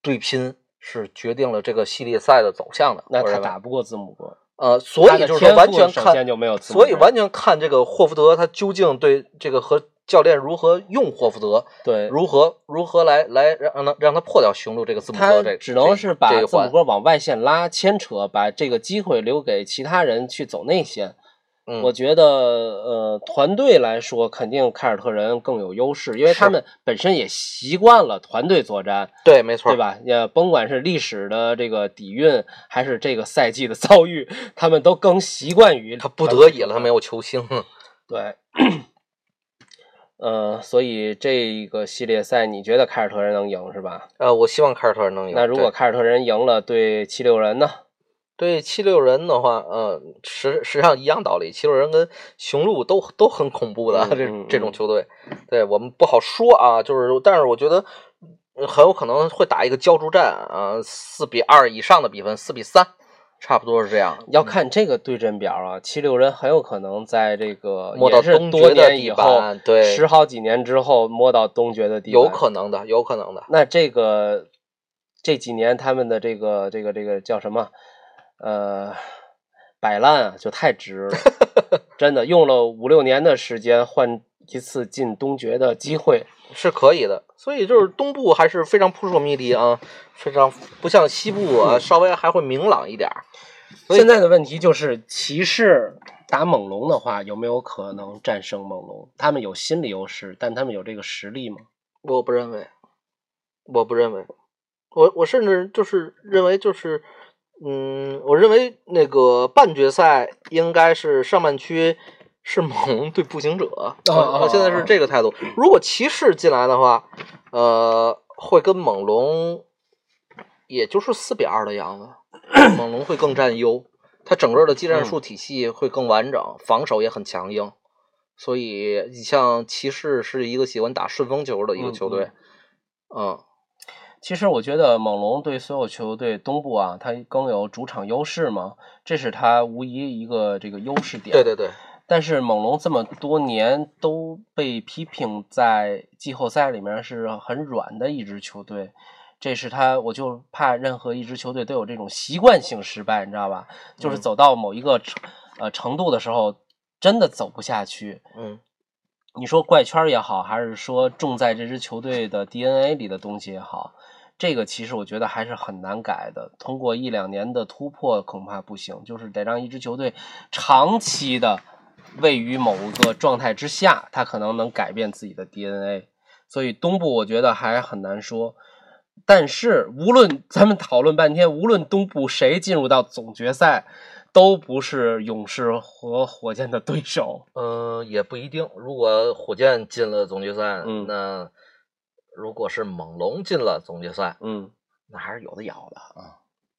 对拼是决定了这个系列赛的走向的。那他打不过字母哥，呃，所以就是说完全看所以完全看这个霍福德他究竟对这个和教练如何用霍福德，对，如何如何来来让让他让他破掉雄鹿这个字母哥这只能是把字母。哥往外线拉牵扯，把这个机会留给其他人去走内线。嗯，我觉得，呃，团队来说，肯定凯尔特人更有优势，因为他们本身也习惯了团队作战，对，没错，对？吧？也甭管是历史的这个底蕴，还是这个赛季的遭遇，他们都更习惯于他不得已了，他没有球星。对。呃，所以这个系列赛，你觉得凯尔特人能赢是吧？呃，我希望凯尔特人能赢。那如果凯尔特人赢了，对七六人呢？对七六人的话，呃，实实际上一样道理，七六人跟雄鹿都都很恐怖的、这嗯嗯这种球队，对我们不好说啊。就是，但是我觉得呃很有可能会打一个胶着战啊，四比二以上的比分，四比三，差不多是这样。要看这个对阵表啊，七六人很有可能在这个摸到东决的地年以后，板对十好几年之后摸到东决的地板，有可能的，有可能的。那这个这几年他们的这个这个这个叫什么？呃，摆烂啊，就太值了，真的用了五六年的时间换一次进东决的机会。是可以的，所以就是东部还是非常扑朔迷离啊，非常不像西部啊，稍微还会明朗一点儿。所以现在的问题就是，骑士打猛龙的话，有没有可能战胜猛龙？他们有心理优势，但他们有这个实力吗？我不认为，我不认为，我我甚至就是认为就是，嗯，我认为那个半决赛应该是上半区是猛龙 对步行者，哦哦我现在是这个态度。如果骑士进来的话，呃，会跟猛龙也就是四比二的样子，猛龙会更占优，它整个的技战术体系会更完整，防守也很强硬。所以，你像骑士是一个喜欢打顺风球的一个球队，嗯其实我觉得猛龙对所有球队东部啊，它更有主场优势嘛，这是它无疑一个这个优势点。对对对，但是猛龙这么多年都被批评在季后赛里面是很软的一支球队，这是他，我就怕任何一支球队都有这种习惯性失败，你知道吧？就是嗯走到某一个程呃程度的时候，真的走不下去。嗯你说怪圈儿也好，还是说种在这支球队的 DNA 里的东西也好，这个其实我觉得还是很难改的。通过一两年的突破恐怕不行，就是得让一支球队长期的位于某个状态之下，他可能能改变自己的 DNA。所以东部我觉得还很难说。但是无论咱们讨论半天，无论东部谁进入到总决赛，都不是勇士和火箭的对手。嗯，也不一定。如果火箭进了总决赛，嗯那如果是猛龙进了总决赛，嗯。那还是有的咬的啊。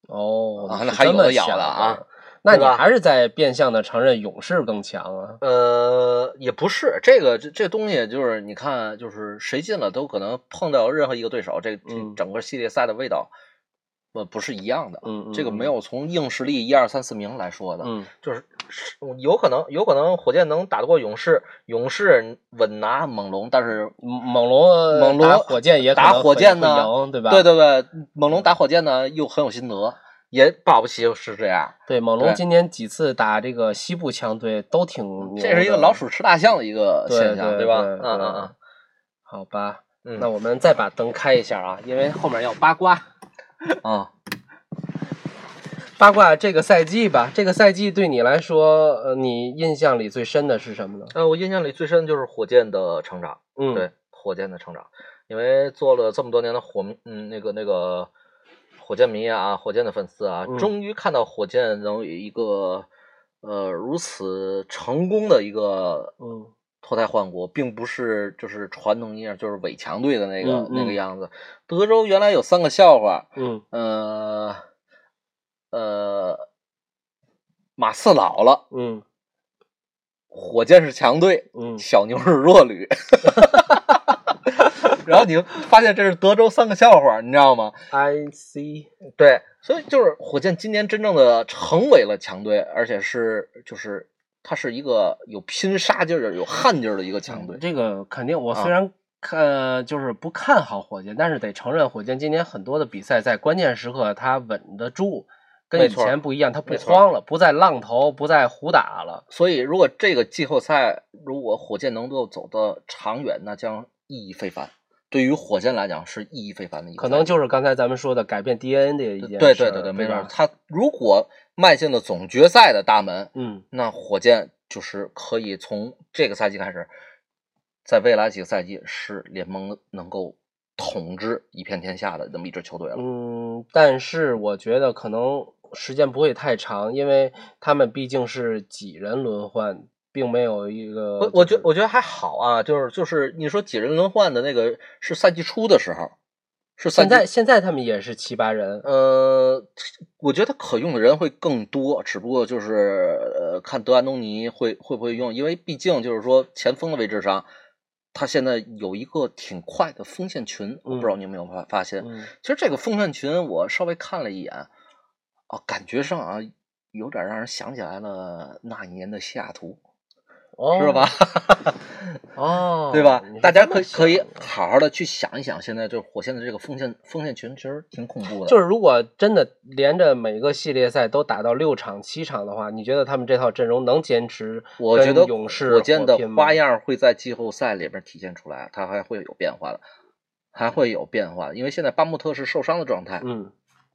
哦，那还有的咬的啊，那你还是在变相的承认勇士更强啊？呃，也不是这个这这东西，就是你看，就是谁进了都可能碰到任何一个对手，这这嗯整个系列赛的味道，呃，不是一样的。嗯，嗯这个没，有从硬实力一二三四名来说的，嗯就是是有可能有可能火箭能打得过勇士，勇士稳拿猛龙，但是嗯猛龙呃猛龙打火箭也打火箭呢对吧？对对对，猛龙打火箭呢又很有心得，也保不齐是这样。对，猛龙今年几次打这个西部强队都挺牛这是一个老鼠吃大象的一个现象，对吧？嗯嗯嗯好吧，嗯，那我们再把灯开一下啊，因为后面要八卦。啊，八卦这个赛季吧，这个赛季对你来说，呃，你印象里最深的是什么呢？呃，我印象里最深就是火箭的成长，嗯，对，火箭的成长，因为做了这么多年的火，嗯，那个那个火箭迷啊，火箭的粉丝啊，嗯。终于看到火箭能有一个呃如此成功的一个嗯脱胎换骨，并不是就是传统意义上就是伪强队的那个、嗯嗯那个样子。德州原来有三个笑话，嗯呃呃，马刺老了，嗯火箭是强队，嗯小牛是弱旅。然后你就发现这是德州三个笑话，你知道吗？，I see，对，所以就是火箭今年真正的成为了强队，而且是就是它是一个有拼杀劲儿、有悍劲儿的一个强队。这个肯定，我啊虽然看、就是不看好火箭，但是得承认火箭今年很多的比赛在关键时刻他稳得住，跟以前不一样，他不慌了，不再浪头，不再胡打了。所以，如果这个季后赛如果火箭能够走得长远，那将意义非凡。对于火箭来讲，是意义非凡的一个。可能就是刚才咱们说的改变 DNA 的一件事，对对对对，没错。他如果迈进了总决赛的大门，嗯那火箭就是可以从这个赛季开始，在未来几个赛季是联盟能够统治一片天下的这么一支球队了。嗯，但是我觉得可能时间不会太长，因为他们毕竟是几人轮换，并没有一个。我我觉就是我觉得还好啊，就是就是你说几人轮换的那个是赛季初的时候，是现在现在他们也是七八人。呃，我觉得可用的人会更多，只不过就是呃，看德安东尼会会不会用，因为毕竟就是说前锋的位置上，他现在有一个挺快的锋线群，我不知道你有没有发发现。嗯其实这个锋线群我稍微看了一眼，啊，感觉上啊，有点让人想起来了那一年的西雅图，哦，是吧？哦，对吧大家可以可以好好的去想一想，现在就是火箭的这个锋线锋线群其实挺恐怖的。就是如果真的连着每个系列赛都打到六场七场的话，你觉得他们这套阵容能坚持？我觉得勇士火箭的花样会在季后赛里边体现出来，它还会有变化的，还会有变化的。因为现在巴穆特是受伤的状态嗯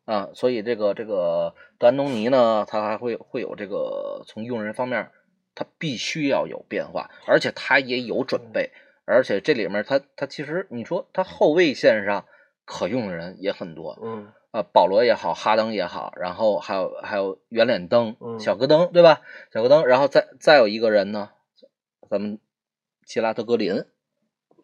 啊，所以这个这个德安东尼呢，他还会会有这个从用人方面，他必须要有变化，而且他也有准备，而且这里面他他其实你说他后卫线上可用的人也很多，嗯啊，保罗也好，哈登也好，然后还有还有圆脸登、嗯小戈登，对吧？小戈登，然后再再有一个人呢，咱们吉拉德格林，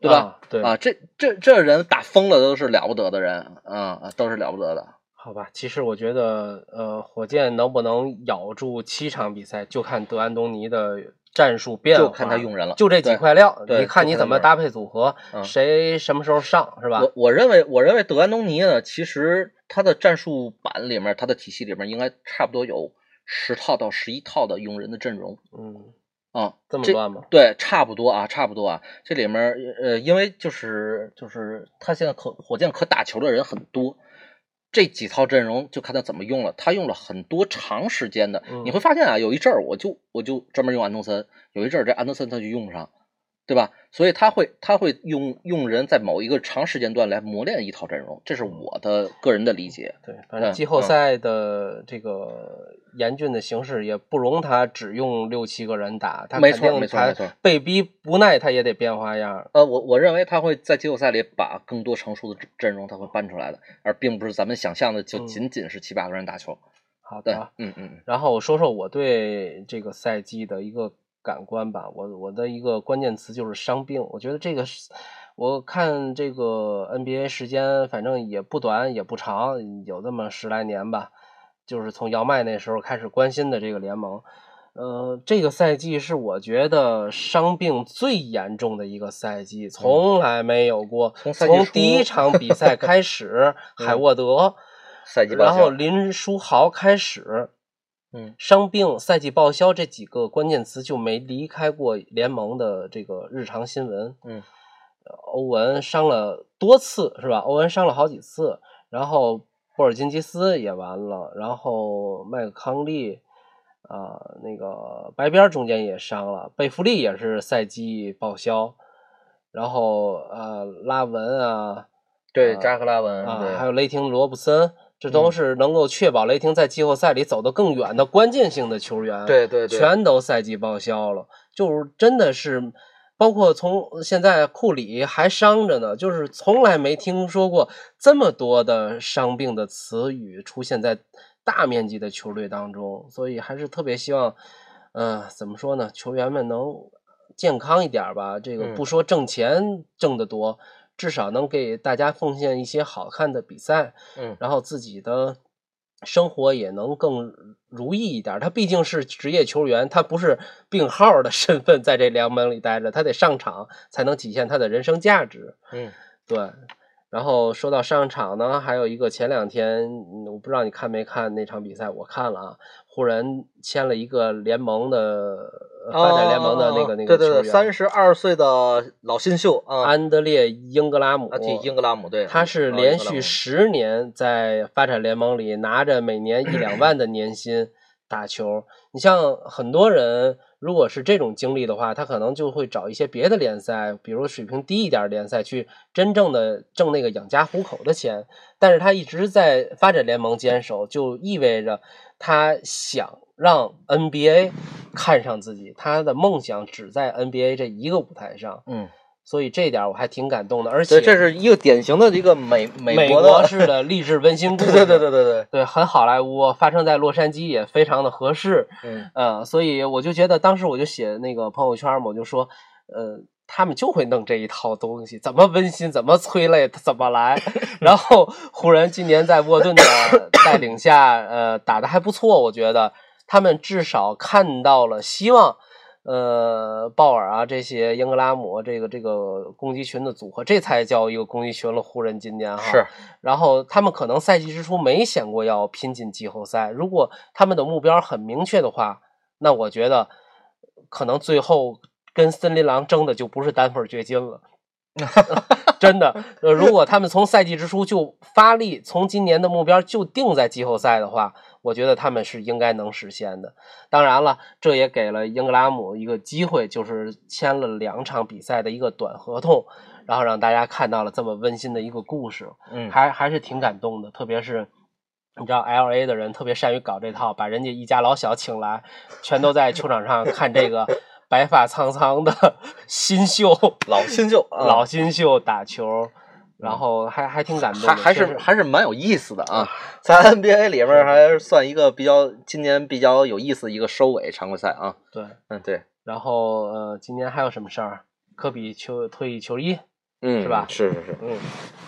对吧？啊对啊，这这这人打疯了都是了不得的人啊，都是了不得的。好吧，其实我觉得，呃，火箭能不能咬住七场比赛，就看德安东尼的战术变化，就看他用人了就这几块料，对你看你怎么搭配组合，嗯谁什么时候上，是吧我？我认为，我认为德安东尼呢，其实他的战术板里面，他的体系里面应该差不多有十套到十一套的用人的阵容嗯，啊，这么乱吗？对，差不多啊，差不多啊。这里面呃，因为就是就是他现在可火箭可打球的人很多，这几套阵容就看他怎么用了。他用了很多长时间的，嗯你会发现啊，有一阵儿我就我就专门用安东森，有一阵儿这安东森他就用不上，对吧？所以他会他会用用人在某一个长时间段来磨练一套阵容，这是我的个人的理解。对，反正嗯季后赛的这个严峻的形势也不容他只用六七个人打，他没错肯定他没错没错被逼无奈他也得变花样。呃，我我认为他会在季后赛里把更多成熟的阵容他会搬出来的，而并不是咱们想象的就嗯仅仅是七八个人打球。对好的，，嗯嗯嗯。然后我说说我对这个赛季的一个感官吧。我我的一个关键词就是伤病。我觉得这个是，我看这个 NBA 时间反正也不短也不长，有这么十来年吧。就是从姚麦那时候开始关心的这个联盟。呃，这个赛季是我觉得伤病最严重的一个赛季，从来没有过。从第一场比赛开始，海沃德，赛季报然后林书豪开始，嗯，伤病、赛季报销这几个关键词就没离开过联盟的这个日常新闻。嗯呃，欧文伤了多次是吧？欧文伤了好几次，然后波尔金吉斯也完了，然后麦克康利啊、那个白边中间也伤了，贝弗利也是赛季报销，然后呃拉文啊，对，啊扎克拉文，啊，还有雷霆罗布森，这都嗯是能够确保雷霆在季后赛里走得更远的关键性的球员。对对对全都赛季报销了，就是真的是，包括从现在库里还伤着呢，就是从来没听说过这么多的伤病的词语出现在大面积的球队当中，所以还是特别希望，呃，怎么说呢，球员们能健康一点儿吧。这个嗯不说挣钱挣得多，至少能给大家奉献一些好看的比赛。嗯然后自己的生活也能更如意一点儿。他毕竟是职业球员，他不是病号的 身份在这联盟里待着，他得上场才能体现他的人生价值。嗯对。然后说到上场呢，还有一个前两天，嗯我不知道你看没看那场比赛，我看了啊，湖人签了一个联盟的发展联盟的那个、那个哦对对对，三十二岁的老新秀啊，安德烈英格拉姆，啊，替英格拉姆对，他是啊连续十年在发展联盟里拿着每年一两万的年薪打球。你像很多人，如果是这种经历的话，他可能就会找一些别的联赛，比如水平低一点联赛去真正的挣那个养家糊口的钱。但是他一直在发展联盟坚守，就意味着他想让 NBA 看上自己，他的梦想只在 NBA 这一个舞台上。嗯，所以这一点我还挺感动的，而且，这是一个典型的一个美美国的，式的励志温馨故 事，对对对对对对，很好莱坞，发生在洛杉矶也非常的合适，嗯呃，所以我就觉得当时我就写那个朋友圈嘛，我就说，呃，他们就会弄这一套东西，怎么温馨，怎么催泪，怎么来。然后湖人今年在沃顿的 带领下，呃，打的还不错，我觉得他们至少看到了希望。呃，鲍尔啊，这些英格拉姆这个这个攻击群的组合，这才叫一个攻击群了。湖人今年哈是，然后他们可能赛季之初没想过要拼进季后赛，如果他们的目标很明确的话，那我觉得可能最后跟森林狼争的就不是单份掘金了。真的，呃，如果他们从赛季之初就发力，从今年的目标就定在季后赛的话，我觉得他们是应该能实现的。当然了，这也给了英格拉姆一个机会，就是签了两场比赛的一个短合同，然后让大家看到了这么温馨的一个故事，嗯，还还是挺感动的。特别是你知道，L A 的人特别善于搞这套，把人家一家老小请来，全都在球场上看这个白发苍苍的 新秀老新秀，啊老新秀打球。然后还还挺感动的，还还是还是蛮有意思的啊，在 NBA 里面还是算一个比较今年比较有意思的一个收尾常规赛啊。对。嗯，对，然后呃，今年还有什么事儿？科比球退役球衣，嗯，是吧是是是。嗯，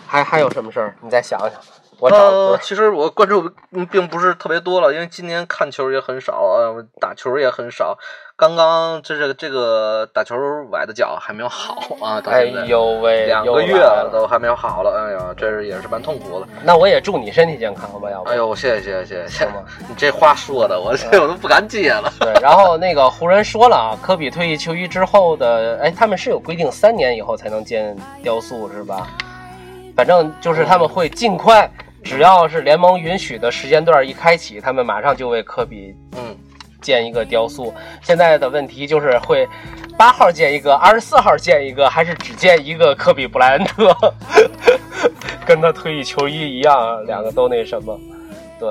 还还有什么事儿？你再想想。我找呃，其实我关注嗯并不是特别多了，因为今年看球也很少，呃，打球也很少。刚刚这这个这个打球崴的脚还没有好啊，到哎呦喂，两个月了都还没有好了，哎呀，这是也是蛮痛苦的。那我也祝你身体健康吧，要不？哎呦，谢谢谢谢谢谢 你这话说的，我这 我都不敢接了。对，然后那个湖人说了啊，科比退役球衣之后的，哎，他们是有规定三年以后才能建雕塑是吧？反正就是他们会尽快，只要是联盟允许的时间段一开启，他们马上就为科比嗯，建一个雕塑。现在的问题就是会八号建一个，二十四号建一个，还是只建一个科比布莱恩特？跟他退役球衣一样，两个都那什么？对，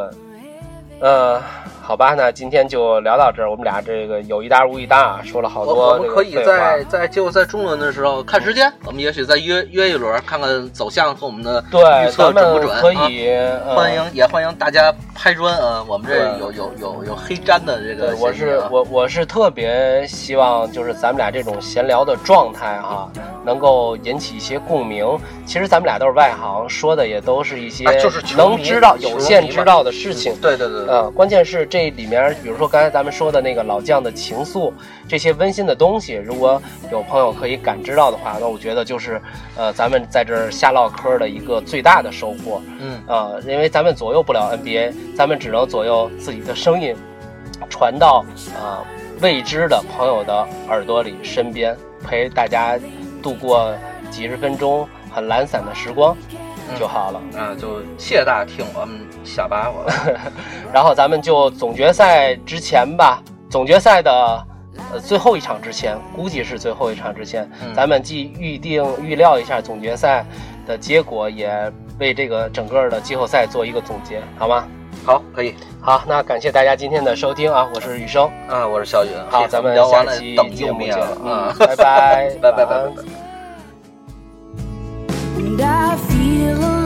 呃，好吧，那今天就聊到这儿。我们俩这个有一搭无一搭，说了好多我我们可以在在季后赛中轮的时候看时间，我们也许再约约一轮，看看走向和我们的对，预测咱准不准。们可啊以、呃欢迎也欢迎大家拍砖啊！我们这有有有有黑粘的这个对，我是我我是特别希望就是咱们俩这种闲聊的状态哈、能够引起一些共鸣。其实咱们俩都是外行，说的也都是一些哎就是能知道有限知道的事情。对对对对，呃，关键是这里面，比如说刚才咱们说的那个老将的情愫，这些温馨的东西，如果有朋友可以感知到的话，那我觉得就是，呃，咱们在这儿瞎唠嗑的一个最大的收获。嗯呃，因为咱们左右不了 NBA，咱们只能左右自己的声音，传到呃未知的朋友的耳朵里、身边，陪大家度过几十分钟很懒散的时光就好了。啊，就谢谢大家听我们瞎叭叭。然后咱们就总决赛之前吧，总决赛的呃最后一场之前，估计是最后一场之前，嗯咱们既预定预料一下总决赛的结果，也为这个整个的季后赛做一个总结，好吗？好，可以好，那感谢大家今天的收听啊，我是雨生，啊，我是小雨。好，咱们下期等节目见见了，啊嗯，拜拜，拜拜拜拜拜。and I feel alive.